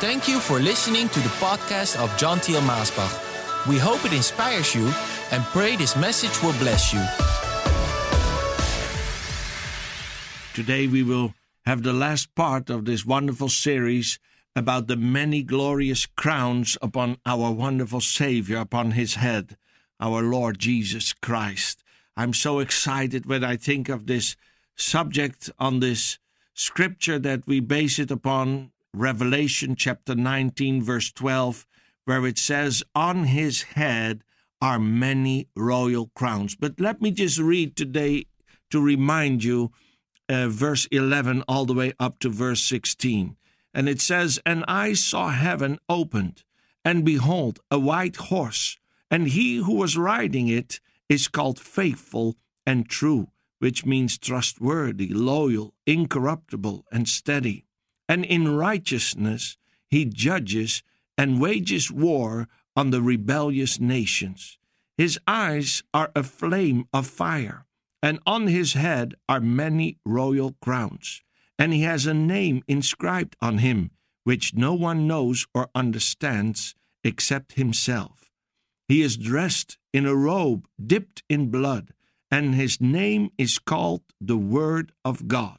Thank you for listening to the podcast of John Thiel Maasbach. We hope it inspires you and pray this message will bless you. Today we will have the last part of this wonderful series about the many glorious crowns upon our wonderful Savior, upon his head, our Lord Jesus Christ. I'm so excited when I think of this subject on this scripture that we base it upon Revelation chapter 19, verse 12, where it says, On his head are many royal crowns. But let me just read today to remind you uh, verse 11 all the way up to verse 16. And it says, And I saw heaven opened, and behold, a white horse, and he who was riding it is called faithful and true, which means trustworthy, loyal, incorruptible, and steady and in righteousness he judges and wages war on the rebellious nations. His eyes are a flame of fire, and on his head are many royal crowns, and he has a name inscribed on him, which no one knows or understands except himself. He is dressed in a robe dipped in blood, and his name is called the Word of God.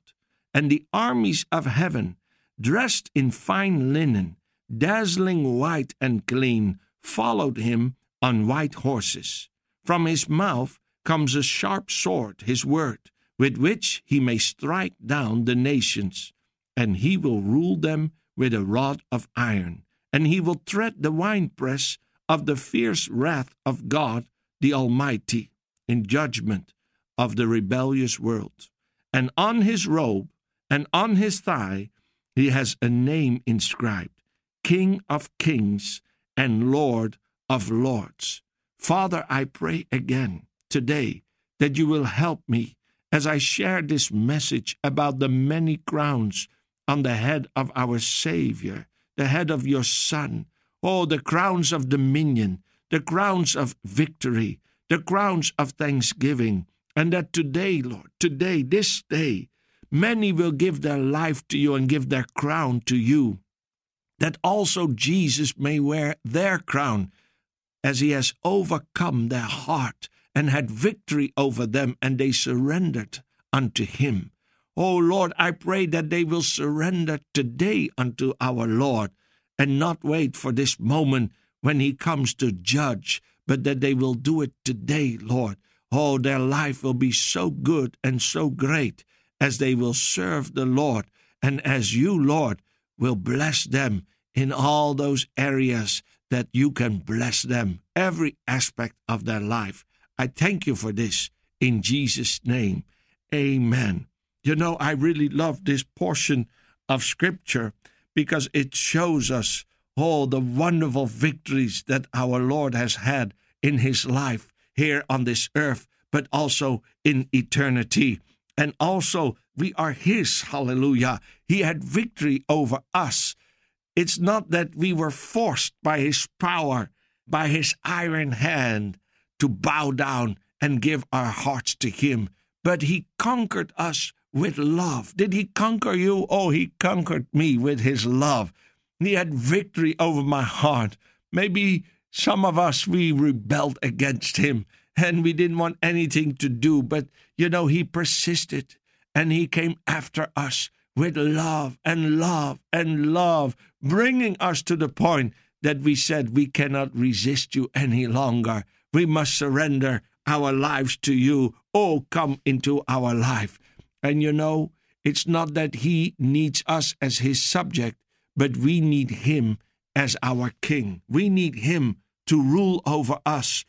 And the armies of heaven dressed in fine linen, dazzling white and clean, followed him on white horses. From his mouth comes a sharp sword, his word, with which he may strike down the nations, and he will rule them with a rod of iron, and he will tread the winepress of the fierce wrath of God the Almighty in judgment of the rebellious world. And on his robe and on his thigh he has a name inscribed King of Kings and Lord of Lords. Father, I pray again today that you will help me as I share this message about the many crowns on the head of our Savior, the head of your Son. Oh, the crowns of dominion, the crowns of victory, the crowns of thanksgiving. And that today, Lord, today, this day, Many will give their life to you and give their crown to you, that also Jesus may wear their crown, as he has overcome their heart and had victory over them, and they surrendered unto him. Oh Lord, I pray that they will surrender today unto our Lord and not wait for this moment when he comes to judge, but that they will do it today, Lord. Oh, their life will be so good and so great as they will serve the Lord, and as you, Lord, will bless them in all those areas that you can bless them, every aspect of their life. I thank you for this in Jesus' name. Amen. You know, I really love this portion of Scripture because it shows us all the wonderful victories that our Lord has had in his life here on this earth, but also in eternity and also we are His. Hallelujah. He had victory over us. It's not that we were forced by His power, by His iron hand, to bow down and give our hearts to Him, but He conquered us with love. Did He conquer you? Oh, He conquered me with His love. He had victory over my heart. Maybe some of us, we rebelled against Him and we didn't want anything to do. But, you know, he persisted and he came after us with love and love and love, bringing us to the point that we said we cannot resist you any longer. We must surrender our lives to you. Oh, come into our life. And you know, it's not that he needs us as his subject, but we need him as our king. We need him to rule over us.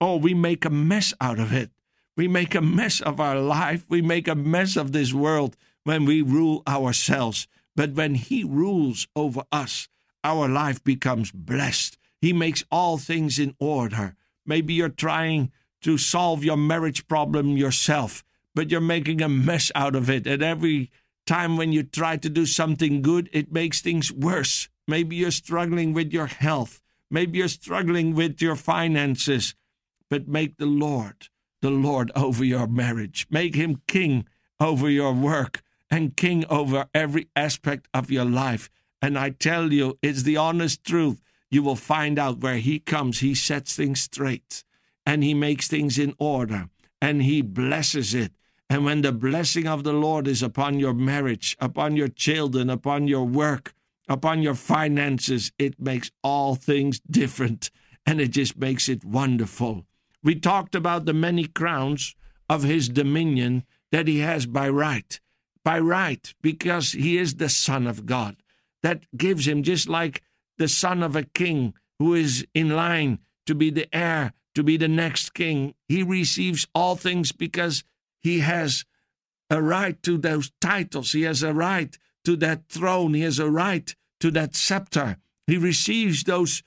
Oh, we make a mess out of it. We make a mess of our life. We make a mess of this world when we rule ourselves. But when He rules over us, our life becomes blessed. He makes all things in order. Maybe you're trying to solve your marriage problem yourself, but you're making a mess out of it. And every time when you try to do something good, it makes things worse. Maybe you're struggling with your health. Maybe you're struggling with your finances but make the Lord the Lord over your marriage. Make him king over your work and king over every aspect of your life. And I tell you, it's the honest truth. You will find out where he comes, he sets things straight and he makes things in order and he blesses it. And when the blessing of the Lord is upon your marriage, upon your children, upon your work, upon your finances, it makes all things different and it just makes it wonderful. We talked about the many crowns of his dominion that he has by right. By right, because he is the Son of God. That gives him, just like the son of a king who is in line to be the heir, to be the next king, he receives all things because he has a right to those titles. He has a right to that throne. He has a right to that scepter. He receives those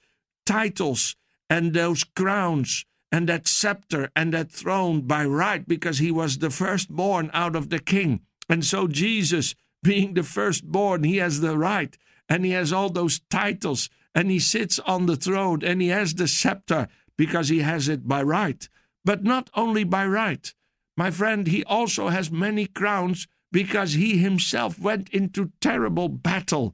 titles and those crowns and that scepter and that throne by right because he was the firstborn out of the king. And so, Jesus, being the firstborn, he has the right and he has all those titles and he sits on the throne and he has the scepter because he has it by right. But not only by right, my friend, he also has many crowns because he himself went into terrible battle.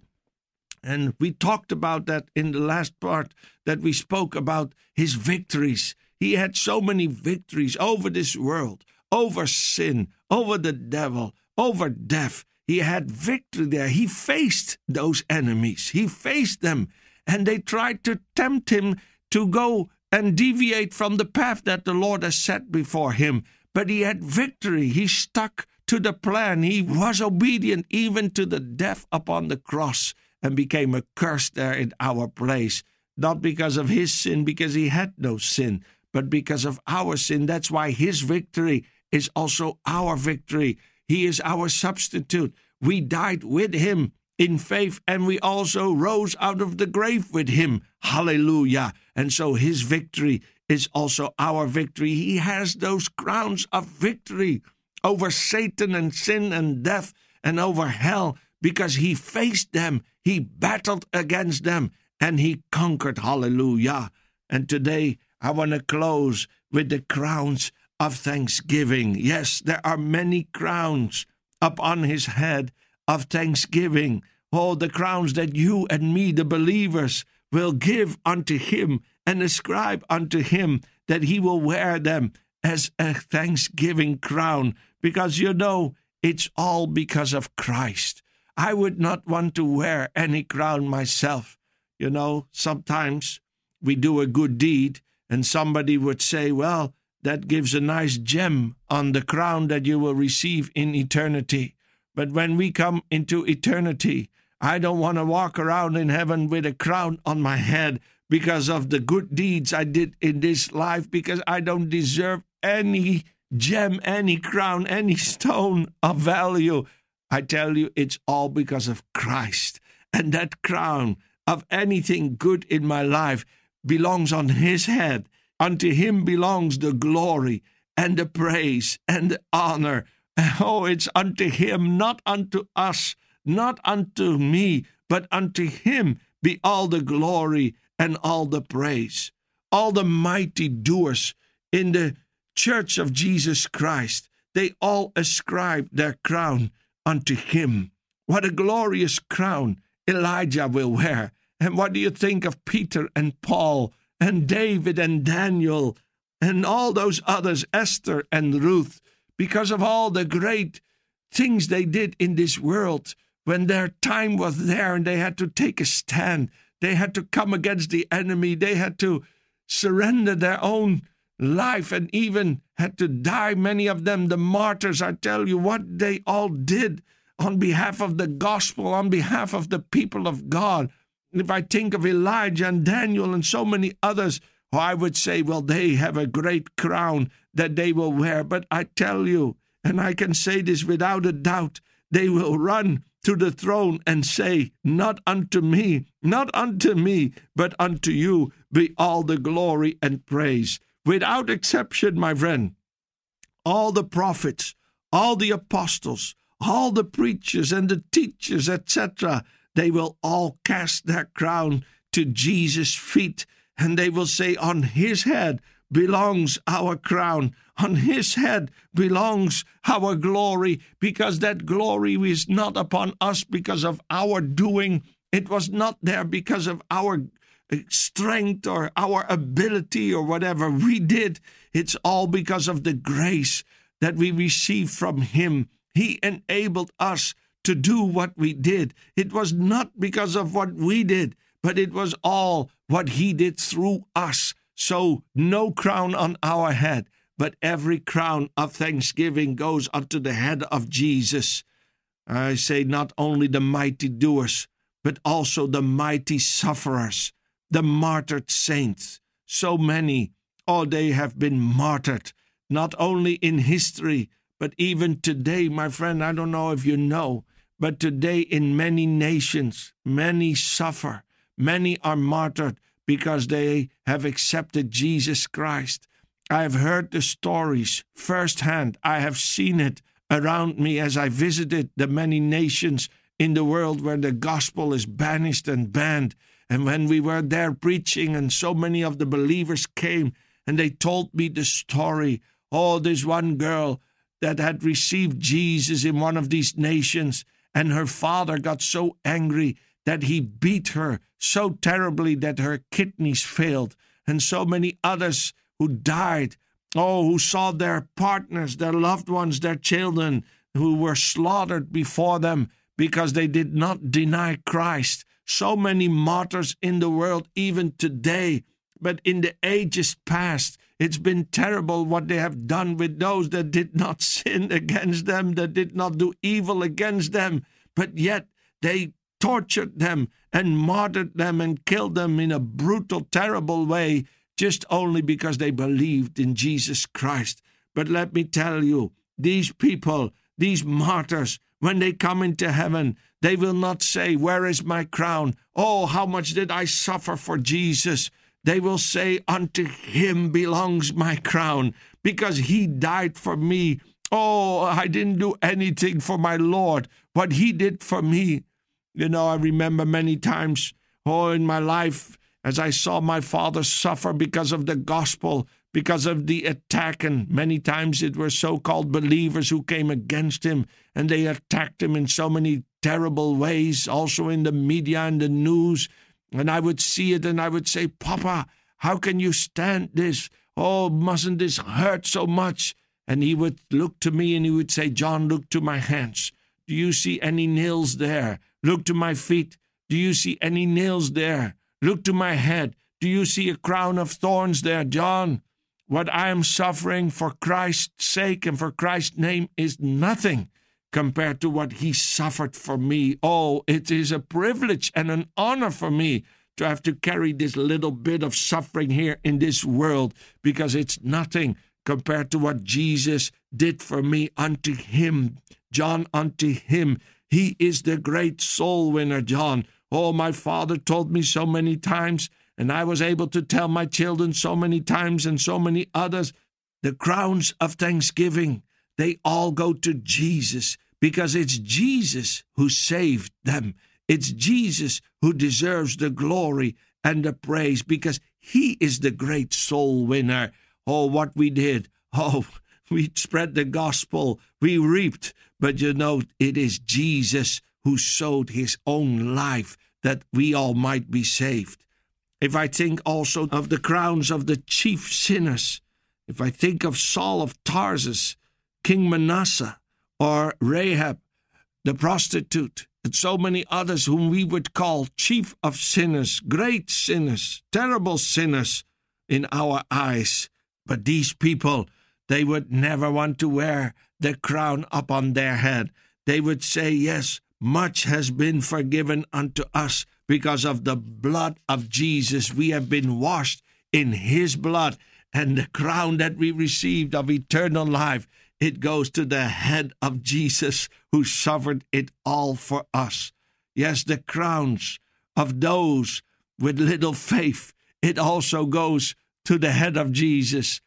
And we talked about that in the last part that we spoke about his victories. He had so many victories over this world, over sin, over the devil, over death. He had victory there. He faced those enemies. He faced them, and they tried to tempt him to go and deviate from the path that the Lord has set before him. But he had victory. He stuck to the plan. He was obedient even to the death upon the cross and became a curse there in our place. Not because of his sin, because he had no sin, but because of our sin. That's why his victory is also our victory. He is our substitute. We died with him in faith, and we also rose out of the grave with him. Hallelujah. And so his victory is also our victory. He has those crowns of victory over Satan and sin and death and over hell because he faced them, he battled against them, and he conquered. Hallelujah. And today, I want to close with the crowns of thanksgiving. Yes, there are many crowns upon his head of thanksgiving. Oh, the crowns that you and me, the believers, will give unto him and ascribe unto him, that he will wear them as a thanksgiving crown. Because you know, it's all because of Christ. I would not want to wear any crown myself. You know, sometimes we do a good deed and somebody would say, well, that gives a nice gem on the crown that you will receive in eternity. But when we come into eternity, I don't want to walk around in heaven with a crown on my head because of the good deeds I did in this life, because I don't deserve any gem, any crown, any stone of value. I tell you, it's all because of Christ. And that crown of anything good in my life belongs on his head. Unto him belongs the glory and the praise and the honor. Oh, it's unto him, not unto us, not unto me, but unto him be all the glory and all the praise. All the mighty doers in the church of Jesus Christ, they all ascribe their crown unto him. What a glorious crown Elijah will wear and what do you think of Peter and Paul and David and Daniel and all those others, Esther and Ruth, because of all the great things they did in this world when their time was there and they had to take a stand? They had to come against the enemy. They had to surrender their own life and even had to die. Many of them, the martyrs, I tell you what they all did on behalf of the gospel, on behalf of the people of God if I think of Elijah and Daniel and so many others, oh, I would say, well, they have a great crown that they will wear. But I tell you, and I can say this without a doubt, they will run to the throne and say, Not unto me, not unto me, but unto you be all the glory and praise. Without exception, my friend, all the prophets, all the apostles, all the preachers and the teachers, etc., they will all cast their crown to Jesus' feet, and they will say, On his head belongs our crown. On his head belongs our glory, because that glory is not upon us because of our doing It was not there because of our uh, strength or our ability or whatever we did. It's all because of the grace that we received from Him. He enabled us to do what we did. It was not because of what we did, but it was all what He did through us. So, no crown on our head, but every crown of thanksgiving goes unto the head of Jesus. I say, not only the mighty doers, but also the mighty sufferers, the martyred saints. So many, oh, they have been martyred, not only in history, but even today, my friend. I don't know if you know, but today in many nations, many suffer, many are martyred because they have accepted Jesus Christ. I have heard the stories firsthand. I have seen it around me as I visited the many nations in the world where the gospel is banished and banned. And when we were there preaching, and so many of the believers came and they told me the story. Oh, there's one girl that had received Jesus in one of these nations, and her father got so angry that he beat her so terribly that her kidneys failed, and so many others who died. Oh, who saw their partners, their loved ones, their children, who were slaughtered before them because they did not deny Christ. So many martyrs in the world, even today. But in the ages past, it's been terrible what they have done with those that did not sin against them, that did not do evil against them, but yet they tortured them and martyred them and killed them in a brutal, terrible way, just only because they believed in Jesus Christ. But let me tell you, these people, these martyrs, when they come into heaven, they will not say, Where is my crown? Oh, how much did I suffer for Jesus? They will say, Unto him belongs my crown, because he died for me. Oh, I didn't do anything for my Lord. What he did for me. You know, I remember many times, oh, in my life, as I saw my father suffer because of the gospel, because of the attack, and many times it were so called believers who came against him, and they attacked him in so many terrible ways, also in the media and the news. And I would see it and I would say, Papa, how can you stand this? Oh, mustn't this hurt so much? And he would look to me and he would say, John, look to my hands. Do you see any nails there? Look to my feet. Do you see any nails there? Look to my head. Do you see a crown of thorns there, John? What I am suffering for Christ's sake and for Christ's name is nothing compared to what he suffered for me. Oh, it is a privilege and an honor for me to have to carry this little bit of suffering here in this world because it's nothing compared to what Jesus did for me unto him. John, unto him. He is the great soul winner, John. Oh, my father told me so many times and I was able to tell my children so many times and so many others the crowns of thanksgiving, they all go to Jesus because it's Jesus who saved them. It's Jesus who deserves the glory and the praise because he is the great soul winner. Oh, what we did. Oh, we spread the gospel, we reaped. But you know, it is Jesus who sowed his own life that we all might be saved. If I think also of the crowns of the chief sinners, if I think of Saul of Tarsus, King Manasseh, or Rahab, the prostitute, and so many others whom we would call chief of sinners, great sinners, terrible sinners in our eyes. But these people, they would never want to wear the crown upon their head. They would say, Yes, much has been forgiven unto us because of the blood of Jesus. We have been washed in his blood, and the crown that we received of eternal life, it goes to the head of Jesus who suffered it all for us. Yes, the crowns of those with little faith, it also goes to the head of Jesus.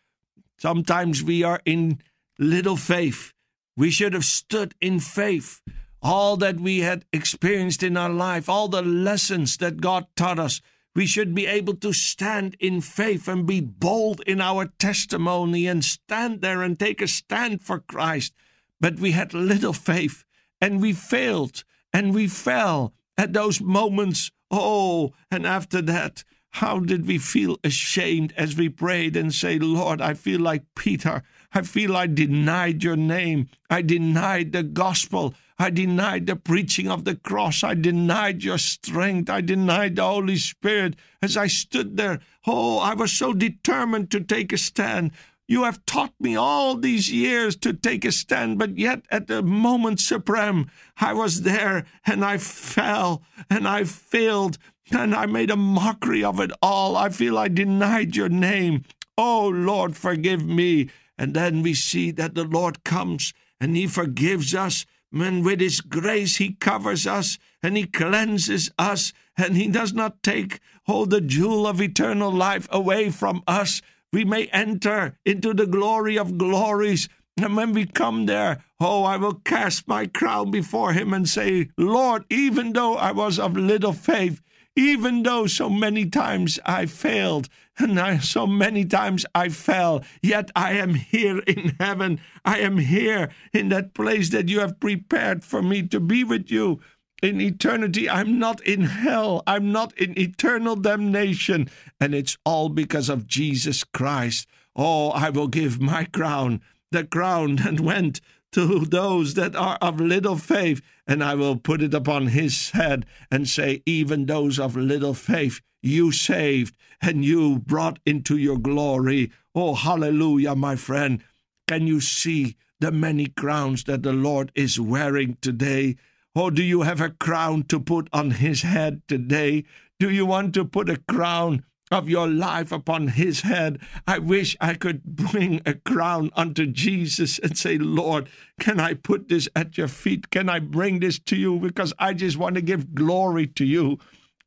Sometimes we are in little faith. We should have stood in faith all that we had experienced in our life, all the lessons that God taught us. We should be able to stand in faith and be bold in our testimony and stand there and take a stand for Christ. But we had little faith and we failed and we fell at those moments. Oh, and after that, how did we feel ashamed as we prayed and say, Lord, I feel like Peter. I feel I denied your name. I denied the gospel. I denied the preaching of the cross. I denied your strength. I denied the Holy Spirit as I stood there. Oh, I was so determined to take a stand. You have taught me all these years to take a stand, but yet at the moment supreme, I was there and I fell and I failed and I made a mockery of it all. I feel I denied your name. Oh, Lord, forgive me. And then we see that the Lord comes and He forgives us and with His grace, He covers us and He cleanses us, and He does not take, oh, the jewel of eternal life away from us. We may enter into the glory of glories. And when we come there, oh, I will cast my crown before Him and say, Lord, even though I was of little faith, even though so many times I failed, and I, so many times I fell, yet I am here in heaven. I am here in that place that you have prepared for me to be with you in eternity. I'm not in hell. I'm not in eternal damnation. And it's all because of Jesus Christ. Oh, I will give my crown, the crown that went to those that are of little faith, and I will put it upon his head and say, Even those of little faith, you saved and you brought into your glory. Oh, hallelujah, my friend. Can you see the many crowns that the Lord is wearing today? Or oh, do you have a crown to put on his head today? Do you want to put a crown of your life upon his head. I wish I could bring a crown unto Jesus and say, Lord, can I put this at your feet? Can I bring this to you? Because I just want to give glory to you.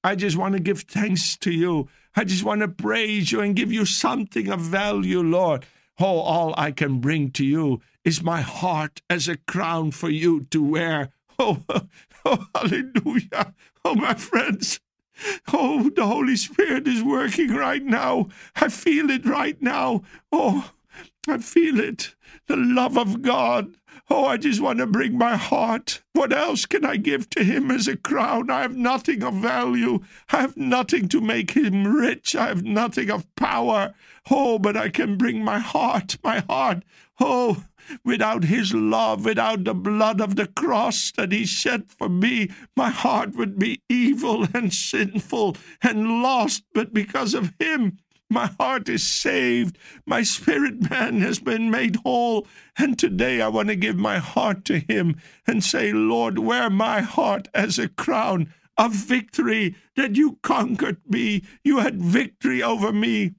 I just want to give thanks to you. I just want to praise you and give you something of value, Lord. Oh, all I can bring to you is my heart as a crown for you to wear. Oh, oh hallelujah. Oh, my friends. Oh, the Holy Spirit is working right now. I feel it right now. Oh, I feel it. The love of God. Oh, I just want to bring my heart. What else can I give to him as a crown? I have nothing of value. I have nothing to make him rich. I have nothing of power. Oh, but I can bring my heart, my heart. Oh, without his love, without the blood of the cross that he shed for me, my heart would be evil and sinful and lost. But because of him, my heart is saved. My spirit man has been made whole. And today I want to give my heart to him and say, Lord, wear my heart as a crown of victory that you conquered me. You had victory over me.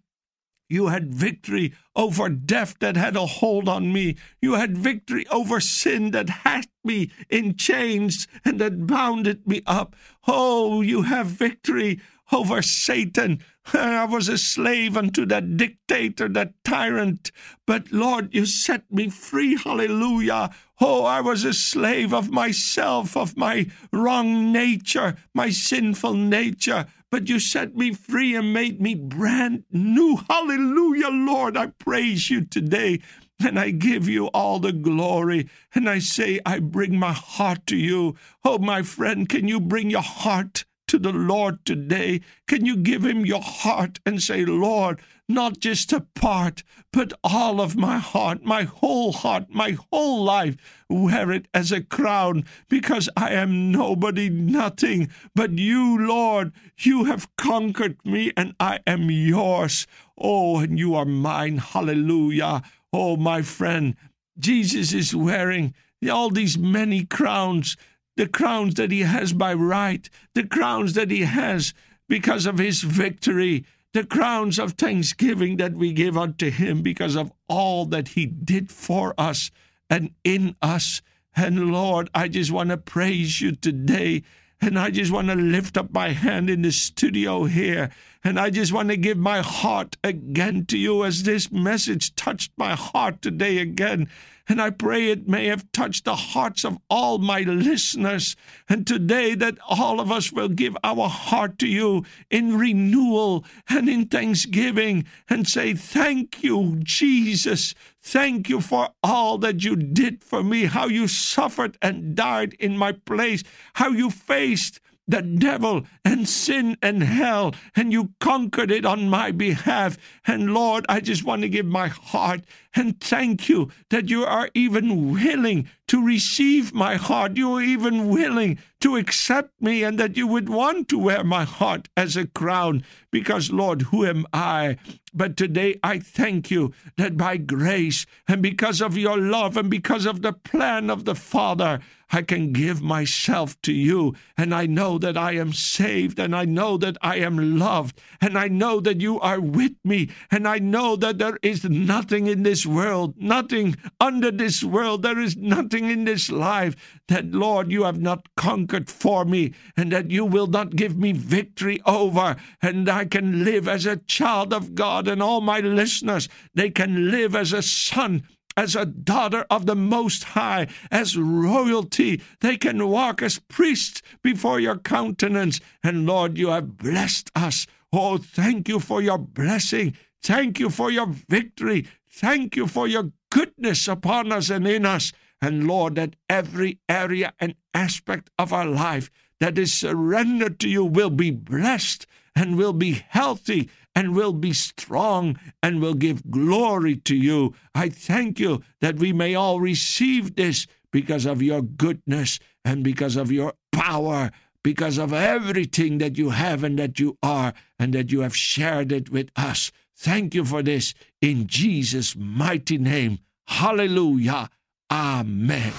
You had victory over death that had a hold on me. You had victory over sin that had me in chains and that bounded me up. Oh, you have victory over Satan. I was a slave unto that dictator, that tyrant. But Lord, you set me free. Hallelujah. Oh, I was a slave of myself, of my wrong nature, my sinful nature but you set me free and made me brand new. Hallelujah, Lord. I praise you today and I give you all the glory. And I say, I bring my heart to you. Oh, my friend, can you bring your heart to the Lord today? Can you give him your heart and say, Lord, not just a part, but all of my heart, my whole heart, my whole life. Wear it as a crown, because I am nobody, nothing, but you, Lord. You have conquered me, and I am yours. Oh, and you are mine. Hallelujah. Oh, my friend, Jesus is wearing all these many crowns the crowns that he has by right, the crowns that he has because of his victory, the crowns of thanksgiving that we give unto him because of all that he did for us and in us. And Lord, I just want to praise you today. And I just want to lift up my hand in the studio here. And I just want to give my heart again to you as this message touched my heart today again. And I pray it may have touched the hearts of all my listeners. And today, that all of us will give our heart to you in renewal and in thanksgiving and say, Thank you, Jesus. Thank you for all that you did for me, how you suffered and died in my place, how you faced the devil and sin and hell, and you conquered it on my behalf. And Lord, I just want to give my heart and thank you that you are even willing to receive my heart. You are even willing to accept me and that you would want to wear my heart as a crown. Because, Lord, who am I? But today I thank you that by grace and because of your love and because of the plan of the Father, I can give myself to you. And I know that I am saved and I know that I am loved and I know that you are with me and I know that there is nothing in this world, nothing under this world, there is nothing in this life that, Lord, you have not conquered for me and that you will not give me victory over. And I can live as a child of God and all my listeners, they can live as a son as a daughter of the Most High, as royalty. They can walk as priests before your countenance. And Lord, you have blessed us. Oh, thank you for your blessing. Thank you for your victory. Thank you for your goodness upon us and in us. And Lord, that every area and aspect of our life that is surrendered to you will be blessed and will be healthy and will be strong and will give glory to you. I thank you that we may all receive this because of your goodness and because of your power, because of everything that you have and that you are, and that you have shared it with us. Thank you for this in Jesus' mighty name. Hallelujah. Amen.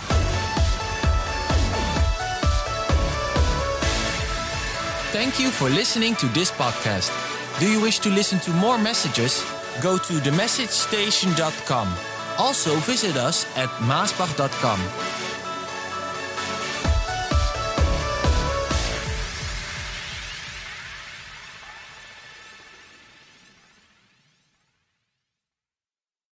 Thank you for listening to this podcast. Do you wish to listen to more messages? Go to themessagestation.com. Also visit us at maasbach.com.